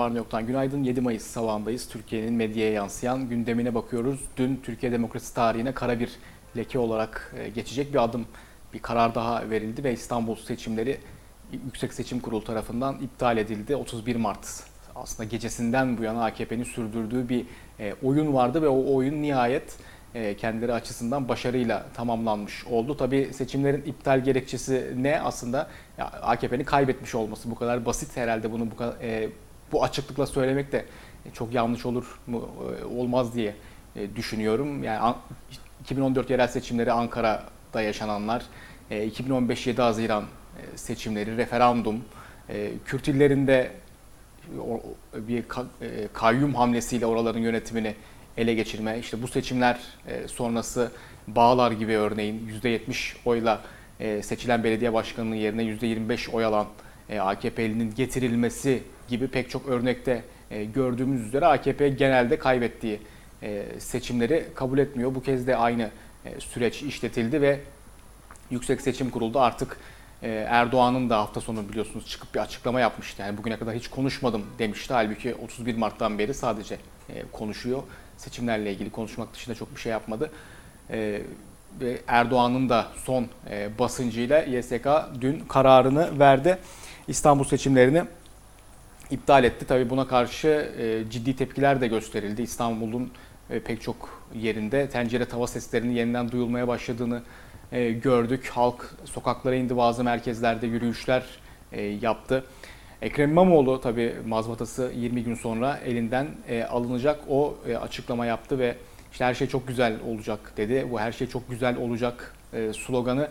var mı yoktan günaydın. 7 Mayıs sabahındayız. Türkiye'nin medyaya yansıyan gündemine bakıyoruz. Dün Türkiye demokrasi tarihine kara bir leke olarak e, geçecek bir adım, bir karar daha verildi ve İstanbul seçimleri Yüksek Seçim Kurulu tarafından iptal edildi. 31 Mart aslında gecesinden bu yana AKP'nin sürdürdüğü bir e, oyun vardı ve o oyun nihayet e, kendileri açısından başarıyla tamamlanmış oldu. Tabii seçimlerin iptal gerekçesi ne aslında? AKP'nin kaybetmiş olması bu kadar basit herhalde bunu bu kadar, e, bu açıklıkla söylemek de çok yanlış olur mu e, olmaz diye e, düşünüyorum. Yani 2014 yerel seçimleri Ankara'da yaşananlar, e, 2015 7 Haziran e, seçimleri, referandum, e, Kürt illerinde bir e, kayyum hamlesiyle oraların yönetimini ele geçirme, işte bu seçimler e, sonrası Bağlar gibi örneğin %70 oyla e, seçilen belediye başkanının yerine %25 oy alan e, AKP'linin getirilmesi gibi pek çok örnekte gördüğümüz üzere AKP genelde kaybettiği seçimleri kabul etmiyor. Bu kez de aynı süreç işletildi ve Yüksek Seçim Kurulu artık Erdoğan'ın da hafta sonu biliyorsunuz çıkıp bir açıklama yapmıştı. Yani bugüne kadar hiç konuşmadım demişti. Halbuki 31 Mart'tan beri sadece konuşuyor seçimlerle ilgili konuşmak dışında çok bir şey yapmadı. E, ve Erdoğan'ın da son e, basıncıyla YSK dün kararını verdi. İstanbul seçimlerini iptal etti. Tabii buna karşı e, ciddi tepkiler de gösterildi. İstanbul'un e, pek çok yerinde tencere tava seslerinin yeniden duyulmaya başladığını e, gördük. Halk sokaklara indi, bazı merkezlerde yürüyüşler yaptı. Ekrem İmamoğlu tabi mazbatası 20 gün sonra elinden alınacak. O açıklama yaptı ve işte her şey çok güzel olacak dedi. Bu her şey çok güzel olacak sloganı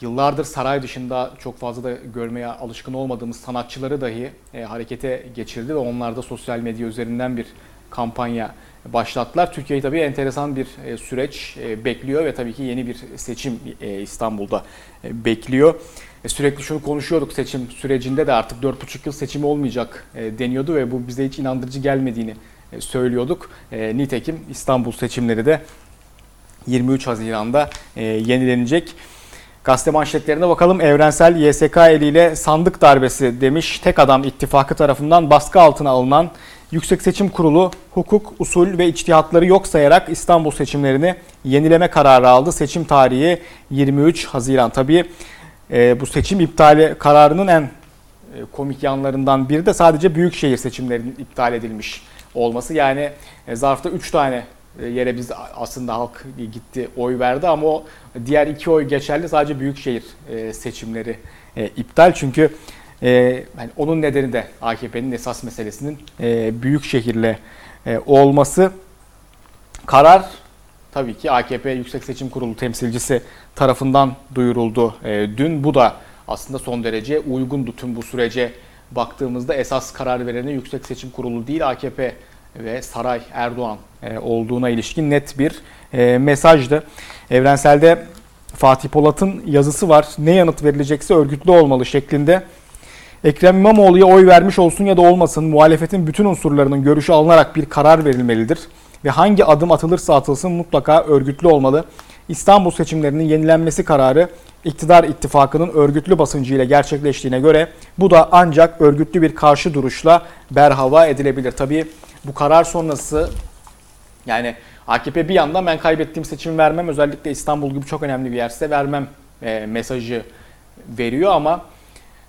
yıllardır saray dışında çok fazla da görmeye alışkın olmadığımız sanatçıları dahi e, harekete geçirdi ve onlar da sosyal medya üzerinden bir kampanya başlattılar. Türkiye'yi tabii enteresan bir e, süreç e, bekliyor ve tabii ki yeni bir seçim e, İstanbul'da bekliyor. Sürekli şunu konuşuyorduk seçim sürecinde de artık 4,5 yıl seçim olmayacak deniyordu ve bu bize hiç inandırıcı gelmediğini söylüyorduk. Nitekim İstanbul seçimleri de 23 Haziran'da yenilenecek. Gazete manşetlerine bakalım. Evrensel YSK eliyle sandık darbesi demiş. Tek adam ittifakı tarafından baskı altına alınan Yüksek Seçim Kurulu hukuk, usul ve içtihatları yok sayarak İstanbul seçimlerini yenileme kararı aldı. Seçim tarihi 23 Haziran. Tabii e, bu seçim iptali kararının en e, komik yanlarından biri de sadece büyükşehir seçimlerinin iptal edilmiş olması. Yani e, zarfta 3 tane yere biz aslında halk gitti oy verdi ama o diğer iki oy geçerli sadece büyükşehir e, seçimleri e, iptal. Çünkü e, yani onun nedeni de AKP'nin esas meselesinin e, büyük şehirle e, olması. Karar tabii ki AKP Yüksek Seçim Kurulu temsilcisi tarafından duyuruldu e, dün. Bu da aslında son derece uygundu tüm bu sürece baktığımızda esas karar vereni Yüksek Seçim Kurulu değil AKP ve Saray Erdoğan e, olduğuna ilişkin net bir e, mesajdı. Evrenselde Fatih Polat'ın yazısı var. Ne yanıt verilecekse örgütlü olmalı şeklinde Ekrem İmamoğlu'ya oy vermiş olsun ya da olmasın muhalefetin bütün unsurlarının görüşü alınarak bir karar verilmelidir. Ve hangi adım atılırsa atılsın mutlaka örgütlü olmalı. İstanbul seçimlerinin yenilenmesi kararı iktidar ittifakının örgütlü basıncıyla gerçekleştiğine göre bu da ancak örgütlü bir karşı duruşla berhava edilebilir. Tabii bu karar sonrası yani AKP bir yandan ben kaybettiğim seçimi vermem özellikle İstanbul gibi çok önemli bir yerse vermem e, mesajı veriyor ama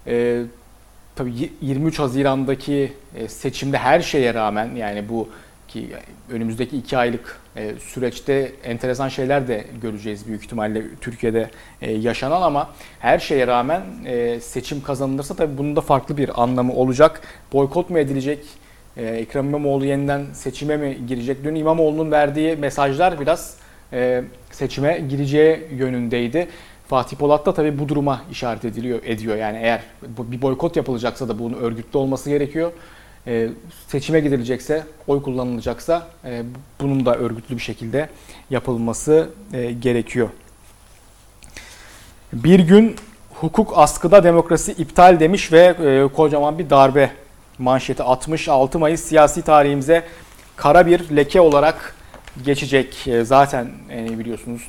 e, tabii 23 Haziran'daki e, seçimde her şeye rağmen yani bu ki önümüzdeki iki aylık e, süreçte enteresan şeyler de göreceğiz büyük ihtimalle Türkiye'de e, yaşanan ama her şeye rağmen seçim kazanılırsa tabii bunun da farklı bir anlamı olacak. Boykot mu edilecek? Ekrem İmamoğlu yeniden seçime mi girecek? Dün İmamoğlu'nun verdiği mesajlar biraz seçime gireceği yönündeydi. Fatih Polat da tabii bu duruma işaret ediliyor ediyor. Yani eğer bir boykot yapılacaksa da bunun örgütlü olması gerekiyor. Ee, seçime gidilecekse, oy kullanılacaksa e, bunun da örgütlü bir şekilde yapılması e, gerekiyor. Bir gün hukuk askıda demokrasi iptal demiş ve e, kocaman bir darbe manşeti atmış. 6 Mayıs siyasi tarihimize kara bir leke olarak geçecek. E, zaten e, biliyorsunuz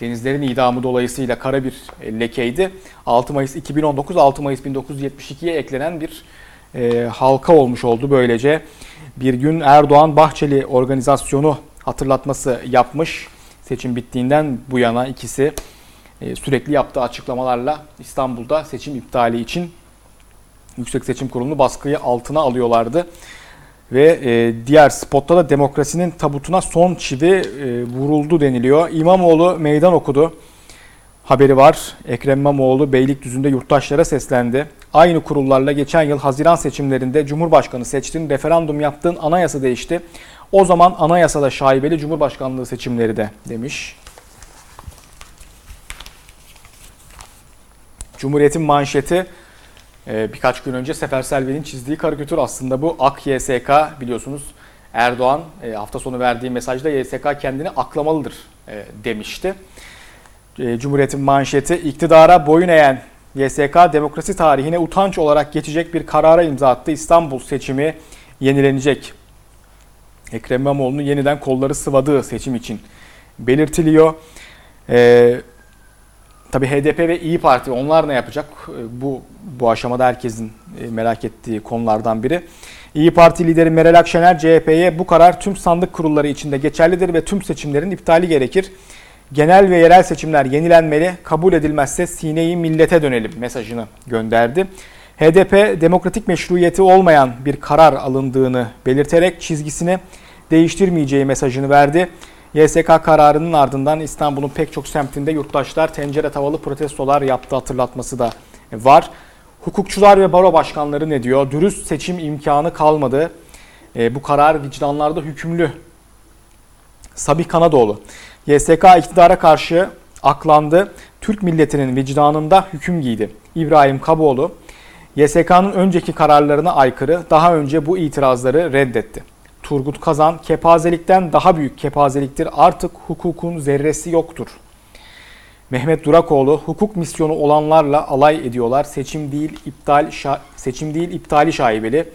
denizlerin idamı dolayısıyla kara bir e, lekeydi. 6 Mayıs 2019, 6 Mayıs 1972'ye eklenen bir e, halka olmuş oldu böylece. Bir gün Erdoğan Bahçeli organizasyonu hatırlatması yapmış. Seçim bittiğinden bu yana ikisi e, sürekli yaptığı açıklamalarla İstanbul'da seçim iptali için Yüksek Seçim Kurulu'nu baskıyı altına alıyorlardı. Ve e, diğer spotta da demokrasinin tabutuna son çivi e, vuruldu deniliyor. İmamoğlu meydan okudu. Haberi var. Ekrem İmamoğlu Beylikdüzü'nde yurttaşlara seslendi. Aynı kurullarla geçen yıl Haziran seçimlerinde Cumhurbaşkanı seçtin, referandum yaptın, anayasa değişti. O zaman anayasada şaibeli Cumhurbaşkanlığı seçimleri de demiş. Cumhuriyet'in manşeti birkaç gün önce Sefer Selvi'nin çizdiği karikatür aslında bu. AK YSK biliyorsunuz Erdoğan e, hafta sonu verdiği mesajda YSK kendini aklamalıdır e, demişti. Cumhuriyet'in manşeti iktidara boyun eğen YSK demokrasi tarihine utanç olarak geçecek bir karara imza attı. İstanbul seçimi yenilenecek. Ekrem İmamoğlu'nun yeniden kolları sıvadığı seçim için belirtiliyor. Ee, Tabi HDP ve İyi Parti onlar ne yapacak? Bu bu aşamada herkesin merak ettiği konulardan biri. İyi Parti lideri Meral Akşener CHP'ye bu karar tüm sandık kurulları içinde geçerlidir ve tüm seçimlerin iptali gerekir. Genel ve yerel seçimler yenilenmeli, kabul edilmezse sineyi millete dönelim mesajını gönderdi. HDP demokratik meşruiyeti olmayan bir karar alındığını belirterek çizgisini değiştirmeyeceği mesajını verdi. YSK kararının ardından İstanbul'un pek çok semtinde yurttaşlar tencere tavalı protestolar yaptı hatırlatması da var. Hukukçular ve baro başkanları ne diyor? Dürüst seçim imkanı kalmadı. E, bu karar vicdanlarda hükümlü. Sabih Kanadoğlu. YSK iktidara karşı aklandı. Türk milletinin vicdanında hüküm giydi. İbrahim Kaboğlu. YSK'nın önceki kararlarına aykırı daha önce bu itirazları reddetti. Turgut Kazan, kepazelikten daha büyük kepazeliktir. Artık hukukun zerresi yoktur. Mehmet Durakoğlu, hukuk misyonu olanlarla alay ediyorlar. Seçim değil iptal seçim değil iptali şaibeli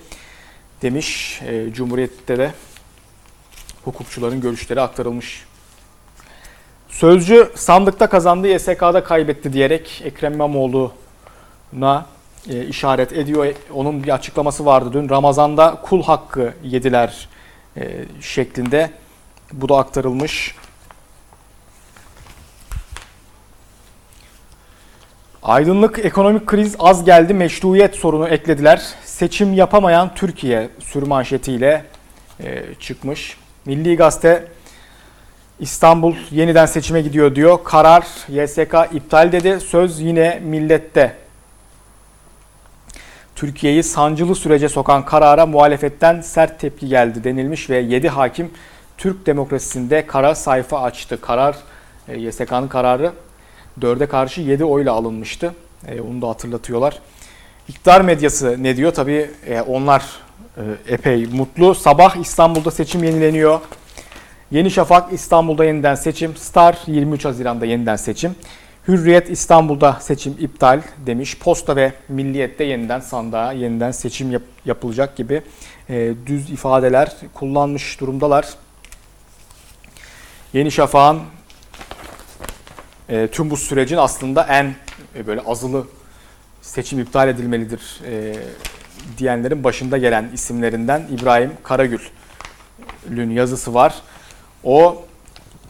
demiş. E, Cumhuriyet'te de hukukçuların görüşleri aktarılmış. Sözcü sandıkta kazandı, YSK'da kaybetti diyerek Ekrem İmamoğlu'na e, işaret ediyor. Onun bir açıklaması vardı dün. Ramazan'da kul hakkı yediler e, şeklinde. Bu da aktarılmış. Aydınlık ekonomik kriz az geldi meşruiyet sorunu eklediler. Seçim yapamayan Türkiye sürmanşetiyle e, çıkmış. Milli Gazete İstanbul yeniden seçime gidiyor diyor. Karar YSK iptal dedi. Söz yine millette Türkiye'yi sancılı sürece sokan karara muhalefetten sert tepki geldi denilmiş ve 7 hakim Türk demokrasisinde kara sayfa açtı. Karar, e, YSK'nın kararı 4'e karşı 7 oyla alınmıştı. E, onu da hatırlatıyorlar. İktidar medyası ne diyor? Tabii e, onlar epey mutlu. Sabah İstanbul'da seçim yenileniyor. Yeni Şafak İstanbul'da yeniden seçim. Star 23 Haziran'da yeniden seçim. Hürriyet İstanbul'da seçim iptal demiş. Posta ve Milliyet'te yeniden sandığa yeniden seçim yap- yapılacak gibi e, düz ifadeler kullanmış durumdalar. Yeni Şafak'ın e, tüm bu sürecin aslında en e, böyle azılı seçim iptal edilmelidir e, diyenlerin başında gelen isimlerinden İbrahim Karagül'ün yazısı var. O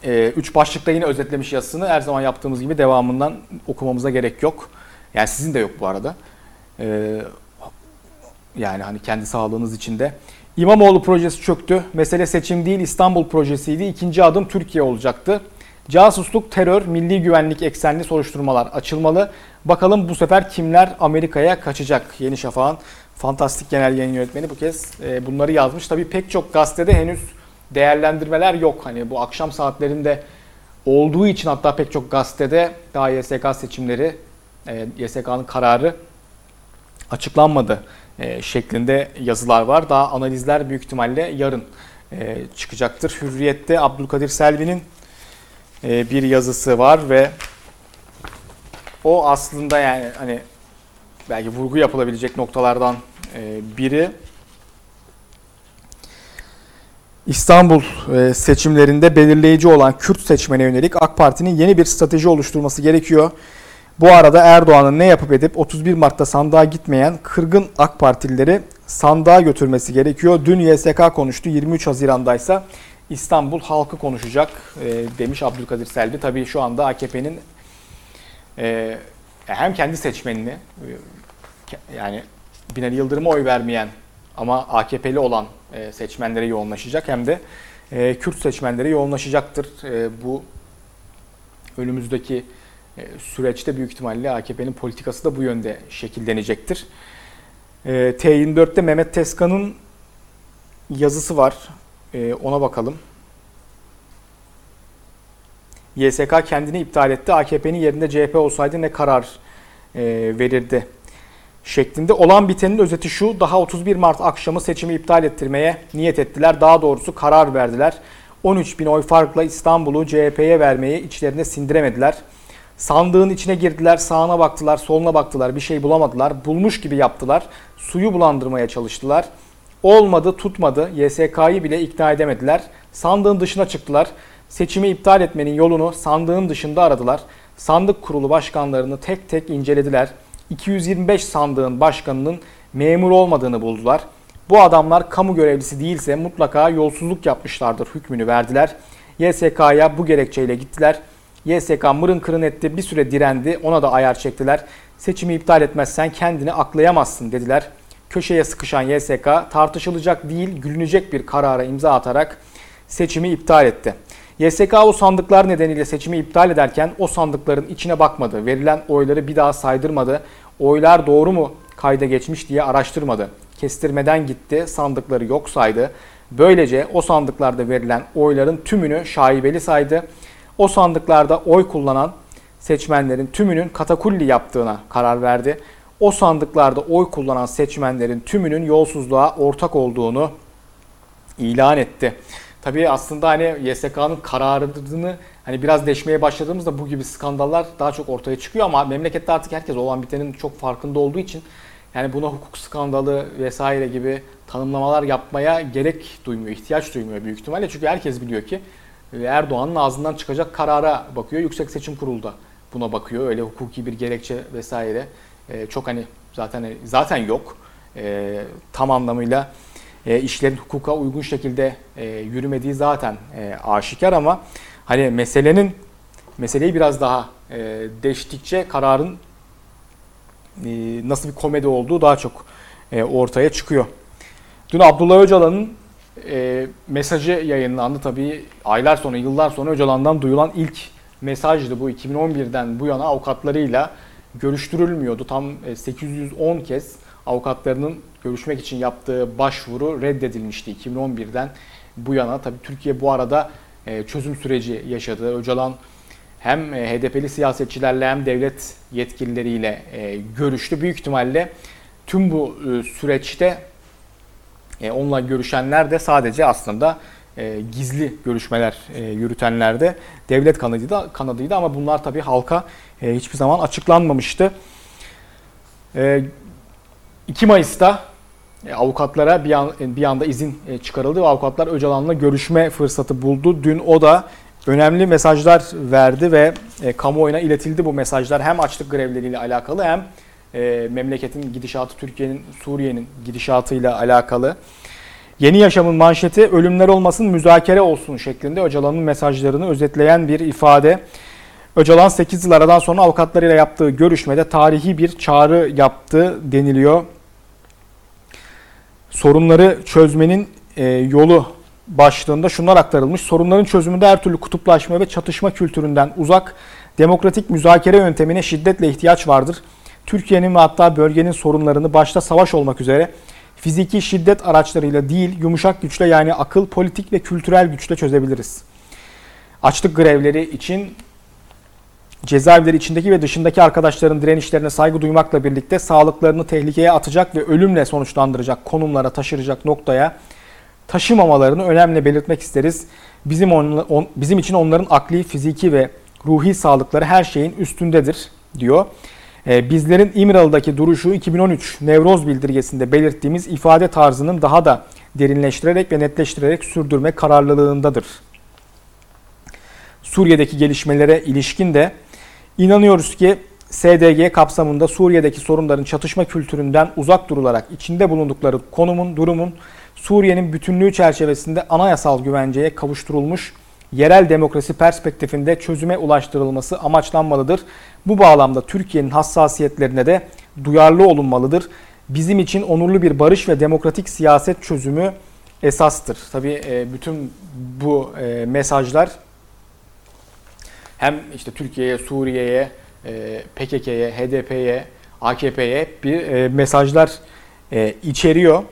e, üç başlıkta yine özetlemiş yazısını. Her zaman yaptığımız gibi devamından okumamıza gerek yok. Yani sizin de yok bu arada. E, yani hani kendi sağlığınız için de. İmamoğlu projesi çöktü. Mesele seçim değil İstanbul projesiydi. İkinci adım Türkiye olacaktı. Casusluk, terör, milli güvenlik eksenli soruşturmalar açılmalı. Bakalım bu sefer kimler Amerika'ya kaçacak? Yeni Şafak'ın fantastik genel yayın yönetmeni bu kez e, bunları yazmış. Tabii pek çok gazetede henüz değerlendirmeler yok. Hani bu akşam saatlerinde olduğu için hatta pek çok gazetede daha YSK seçimleri, e, YSK'nın kararı açıklanmadı e, şeklinde yazılar var. Daha analizler büyük ihtimalle yarın e, çıkacaktır. Hürriyet'te Abdülkadir Selvi'nin bir yazısı var ve o aslında yani hani belki vurgu yapılabilecek noktalardan biri. İstanbul e, seçimlerinde belirleyici olan Kürt seçmene yönelik AK Parti'nin yeni bir strateji oluşturması gerekiyor. Bu arada Erdoğan'ın ne yapıp edip 31 Mart'ta sandığa gitmeyen kırgın AK Partilileri sandığa götürmesi gerekiyor. Dün YSK konuştu. 23 Haziran'daysa İstanbul halkı konuşacak e, demiş Abdülkadir Selvi. Tabii şu anda AKP'nin e, hem kendi seçmenini yani Binali Yıldırım'a oy vermeyen ama AKP'li olan e, seçmenlere yoğunlaşacak hem de e, Kürt seçmenlere yoğunlaşacaktır. E, bu önümüzdeki e, süreçte büyük ihtimalle AKP'nin politikası da bu yönde şekillenecektir. E, T24'te Mehmet Teskan'ın yazısı var. E, ona bakalım. YSK kendini iptal etti. AKP'nin yerinde CHP olsaydı ne karar verirdi şeklinde. Olan bitenin özeti şu. Daha 31 Mart akşamı seçimi iptal ettirmeye niyet ettiler. Daha doğrusu karar verdiler. 13 bin oy farkla İstanbul'u CHP'ye vermeyi içlerine sindiremediler. Sandığın içine girdiler, sağına baktılar, soluna baktılar, bir şey bulamadılar. Bulmuş gibi yaptılar. Suyu bulandırmaya çalıştılar. Olmadı, tutmadı. YSK'yı bile ikna edemediler. Sandığın dışına çıktılar. Seçimi iptal etmenin yolunu sandığın dışında aradılar. Sandık kurulu başkanlarını tek tek incelediler. 225 sandığın başkanının memur olmadığını buldular. Bu adamlar kamu görevlisi değilse mutlaka yolsuzluk yapmışlardır hükmünü verdiler. YSK'ya bu gerekçeyle gittiler. YSK mırın kırın etti bir süre direndi ona da ayar çektiler. Seçimi iptal etmezsen kendini aklayamazsın dediler. Köşeye sıkışan YSK tartışılacak değil gülünecek bir karara imza atarak seçimi iptal etti. YSK o sandıklar nedeniyle seçimi iptal ederken o sandıkların içine bakmadı. Verilen oyları bir daha saydırmadı. Oylar doğru mu kayda geçmiş diye araştırmadı. Kestirmeden gitti, sandıkları yok saydı. Böylece o sandıklarda verilen oyların tümünü şaibeli saydı. O sandıklarda oy kullanan seçmenlerin tümünün katakulli yaptığına karar verdi. O sandıklarda oy kullanan seçmenlerin tümünün yolsuzluğa ortak olduğunu ilan etti. Tabii aslında hani YSK'nın kararını hani biraz deşmeye başladığımızda bu gibi skandallar daha çok ortaya çıkıyor ama memlekette artık herkes olan bitenin çok farkında olduğu için yani buna hukuk skandalı vesaire gibi tanımlamalar yapmaya gerek duymuyor, ihtiyaç duymuyor büyük ihtimalle. Çünkü herkes biliyor ki Erdoğan'ın ağzından çıkacak karara bakıyor. Yüksek Seçim Kurulu da buna bakıyor. Öyle hukuki bir gerekçe vesaire e, çok hani zaten zaten yok. E, tam anlamıyla e, işlerin hukuka uygun şekilde e, yürümediği zaten e, aşikar ama hani meselenin meseleyi biraz daha e, deştikçe kararın e, nasıl bir komedi olduğu daha çok e, ortaya çıkıyor. Dün Abdullah Öcalan'ın e, mesajı yayınlandı tabii aylar sonra yıllar sonra Öcalan'dan duyulan ilk mesajdı bu 2011'den bu yana avukatlarıyla görüştürülmüyordu. Tam 810 kez avukatlarının görüşmek için yaptığı başvuru reddedilmişti 2011'den bu yana. Tabii Türkiye bu arada çözüm süreci yaşadı. Öcalan hem HDP'li siyasetçilerle hem devlet yetkilileriyle görüştü. Büyük ihtimalle tüm bu süreçte onunla görüşenler de sadece aslında gizli görüşmeler yürütenler de devlet kanadıydı, kanadıydı ama bunlar tabii halka hiçbir zaman açıklanmamıştı. 2 Mayıs'ta avukatlara bir, an, bir anda izin çıkarıldı ve avukatlar Öcalan'la görüşme fırsatı buldu. Dün o da önemli mesajlar verdi ve e, kamuoyuna iletildi bu mesajlar. Hem açlık grevleriyle alakalı hem e, memleketin gidişatı, Türkiye'nin, Suriye'nin gidişatıyla alakalı. Yeni Yaşam'ın manşeti ölümler olmasın müzakere olsun şeklinde Öcalan'ın mesajlarını özetleyen bir ifade. Öcalan 8 yıl aradan sonra avukatlarıyla yaptığı görüşmede tarihi bir çağrı yaptı deniliyor. Sorunları çözmenin e, yolu başlığında şunlar aktarılmış. Sorunların çözümünde her türlü kutuplaşma ve çatışma kültüründen uzak, demokratik müzakere yöntemine şiddetle ihtiyaç vardır. Türkiye'nin ve hatta bölgenin sorunlarını başta savaş olmak üzere fiziki şiddet araçlarıyla değil, yumuşak güçle yani akıl, politik ve kültürel güçle çözebiliriz. Açlık grevleri için cezaevleri içindeki ve dışındaki arkadaşların direnişlerine saygı duymakla birlikte sağlıklarını tehlikeye atacak ve ölümle sonuçlandıracak konumlara taşıracak noktaya taşımamalarını önemli belirtmek isteriz. Bizim, on, on, bizim için onların akli, fiziki ve ruhi sağlıkları her şeyin üstündedir diyor. Ee, bizlerin İmralı'daki duruşu 2013 Nevroz bildirgesinde belirttiğimiz ifade tarzının daha da derinleştirerek ve netleştirerek sürdürme kararlılığındadır. Suriye'deki gelişmelere ilişkin de inanıyoruz ki SDG kapsamında Suriye'deki sorunların çatışma kültüründen uzak durularak içinde bulundukları konumun, durumun Suriye'nin bütünlüğü çerçevesinde anayasal güvenceye kavuşturulmuş yerel demokrasi perspektifinde çözüme ulaştırılması amaçlanmalıdır. Bu bağlamda Türkiye'nin hassasiyetlerine de duyarlı olunmalıdır. Bizim için onurlu bir barış ve demokratik siyaset çözümü esastır. Tabii e, bütün bu e, mesajlar hem işte Türkiye'ye, Suriye'ye, e, PKK'ye, HDP'ye, AKP'ye bir mesajlar içeriyor.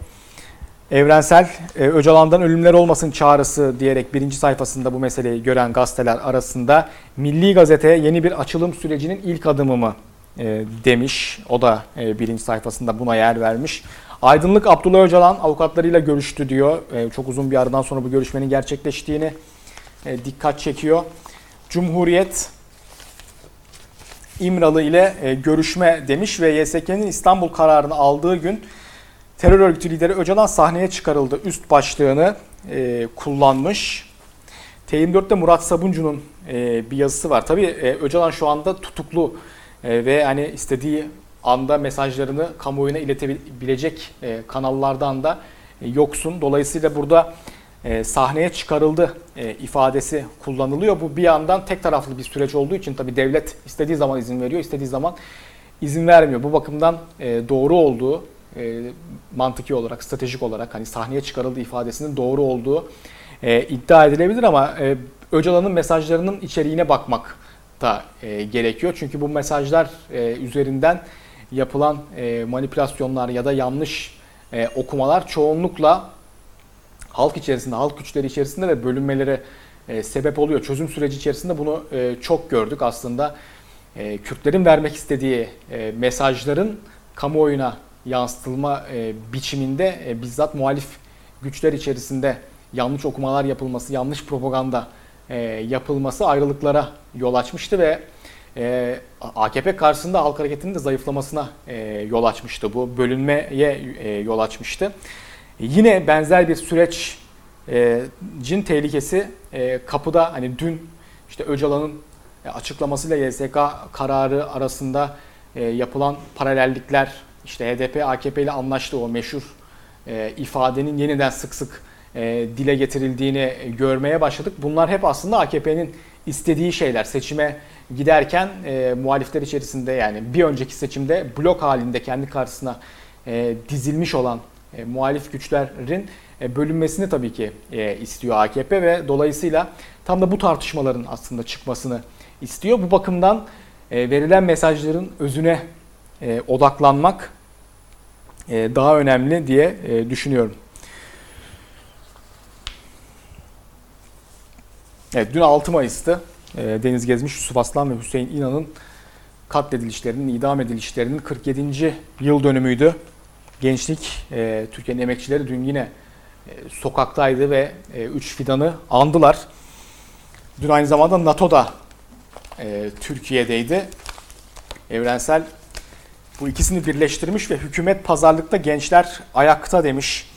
Evrensel Öcalan'dan ölümler olmasın çağrısı diyerek birinci sayfasında bu meseleyi gören gazeteler arasında Milli Gazete yeni bir açılım sürecinin ilk adımı mı demiş. O da birinci sayfasında buna yer vermiş. Aydınlık Abdullah Öcalan avukatlarıyla görüştü diyor. E, çok uzun bir aradan sonra bu görüşmenin gerçekleştiğini e, dikkat çekiyor. Cumhuriyet İmralı ile e, görüşme demiş ve YSK'nin İstanbul kararını aldığı gün terör örgütü lideri Öcalan sahneye çıkarıldı. Üst başlığını kullanmış. T24'te Murat Sabuncu'nun bir yazısı var. Tabii Öcalan şu anda tutuklu ve hani istediği anda mesajlarını kamuoyuna iletebilecek e, kanallardan da e, yoksun. Dolayısıyla burada e, sahneye çıkarıldı ifadesi kullanılıyor. Bu bir yandan tek taraflı bir süreç olduğu için tabii devlet istediği zaman izin veriyor, istediği zaman izin vermiyor. Bu bakımdan doğru olduğu mantıki olarak, stratejik olarak hani sahneye çıkarıldı ifadesinin doğru olduğu iddia edilebilir ama Öcalan'ın mesajlarının içeriğine bakmak da gerekiyor. Çünkü bu mesajlar üzerinden yapılan e, manipülasyonlar ya da yanlış e, okumalar çoğunlukla halk içerisinde, halk güçleri içerisinde ve bölünmelere e, sebep oluyor. Çözüm süreci içerisinde bunu e, çok gördük aslında. E, Kürtlerin vermek istediği mesajların kamuoyuna yansıtılma biçiminde bizzat muhalif güçler içerisinde yanlış okumalar yapılması, yanlış propaganda yapılması ayrılıklara yol açmıştı ve AKP karşısında halk hareketinin de zayıflamasına yol açmıştı. Bu bölünmeye yol açmıştı. Yine benzer bir süreç e, cin tehlikesi e, kapıda hani dün işte Öcalan'ın açıklamasıyla YSK kararı arasında e, yapılan paralellikler işte HDP AKP ile anlaştığı o meşhur e, ifadenin yeniden sık sık e, dile getirildiğini görmeye başladık. Bunlar hep aslında AKP'nin istediği şeyler. Seçime giderken e, muhalifler içerisinde yani bir önceki seçimde blok halinde kendi karşısına e, dizilmiş olan e, muhalif güçlerin e, bölünmesini tabii ki e, istiyor AKP ve dolayısıyla tam da bu tartışmaların aslında çıkmasını istiyor. Bu bakımdan e, verilen mesajların özüne e, odaklanmak e, daha önemli diye e, düşünüyorum. Evet dün 6 Mayıs'tı. Ee, Deniz Gezmiş, Yusuf Aslan ve Hüseyin İnan'ın katledilişlerinin, idam edilişlerinin 47. yıl dönümüydü. Gençlik, e, Türkiye'nin emekçileri dün yine e, sokaktaydı ve e, üç fidanı andılar. Dün aynı zamanda NATO da Türkiye'deydi. Evrensel bu ikisini birleştirmiş ve hükümet pazarlıkta gençler ayakta demiş.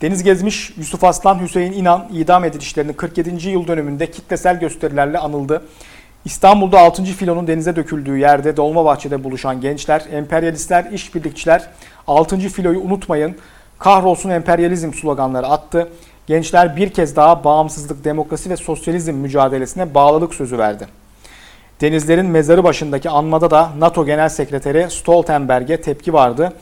Deniz Gezmiş, Yusuf Aslan, Hüseyin İnan idam edilişlerinin 47. yıl dönümünde kitlesel gösterilerle anıldı. İstanbul'da 6. filonun denize döküldüğü yerde Dolmabahçe'de buluşan gençler, emperyalistler, işbirlikçiler 6. filoyu unutmayın, kahrolsun emperyalizm sloganları attı. Gençler bir kez daha bağımsızlık, demokrasi ve sosyalizm mücadelesine bağlılık sözü verdi. Denizlerin mezarı başındaki anmada da NATO Genel Sekreteri Stoltenberg'e tepki vardı.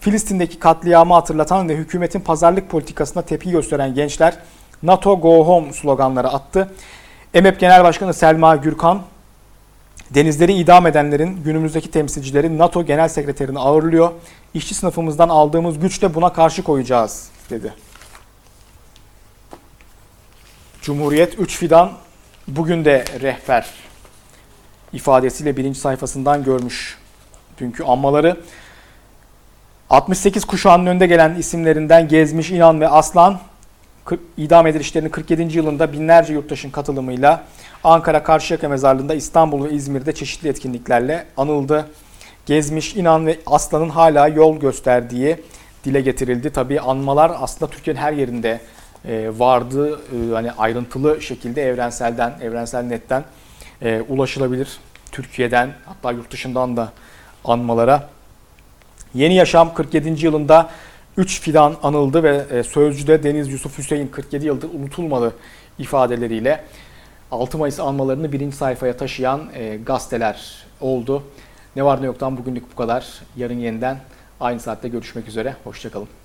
Filistin'deki katliamı hatırlatan ve hükümetin pazarlık politikasına tepki gösteren gençler NATO Go Home sloganları attı. EMEP Genel Başkanı Selma Gürkan, denizleri idam edenlerin günümüzdeki temsilcileri NATO Genel Sekreterini ağırlıyor. İşçi sınıfımızdan aldığımız güçle buna karşı koyacağız dedi. Cumhuriyet 3 fidan bugün de rehber ifadesiyle birinci sayfasından görmüş. Dünkü anmaları 68 kuşağının önde gelen isimlerinden Gezmiş, İnan ve Aslan idam edilişlerinin 47. yılında binlerce yurttaşın katılımıyla Ankara Karşıyaka Mezarlığı'nda İstanbul ve İzmir'de çeşitli etkinliklerle anıldı. Gezmiş, İnan ve Aslan'ın hala yol gösterdiği dile getirildi. Tabi anmalar aslında Türkiye'nin her yerinde e, vardı. E, hani ayrıntılı şekilde evrenselden, evrensel netten e, ulaşılabilir. Türkiye'den hatta yurt dışından da anmalara. Yeni Yaşam 47. yılında 3 fidan anıldı ve e, Sözcü'de Deniz Yusuf Hüseyin 47 yıldır unutulmadı ifadeleriyle 6 Mayıs anmalarını birinci sayfaya taşıyan e, gazeteler oldu. Ne var ne yoktan bugünlük bu kadar. Yarın yeniden aynı saatte görüşmek üzere. Hoşçakalın.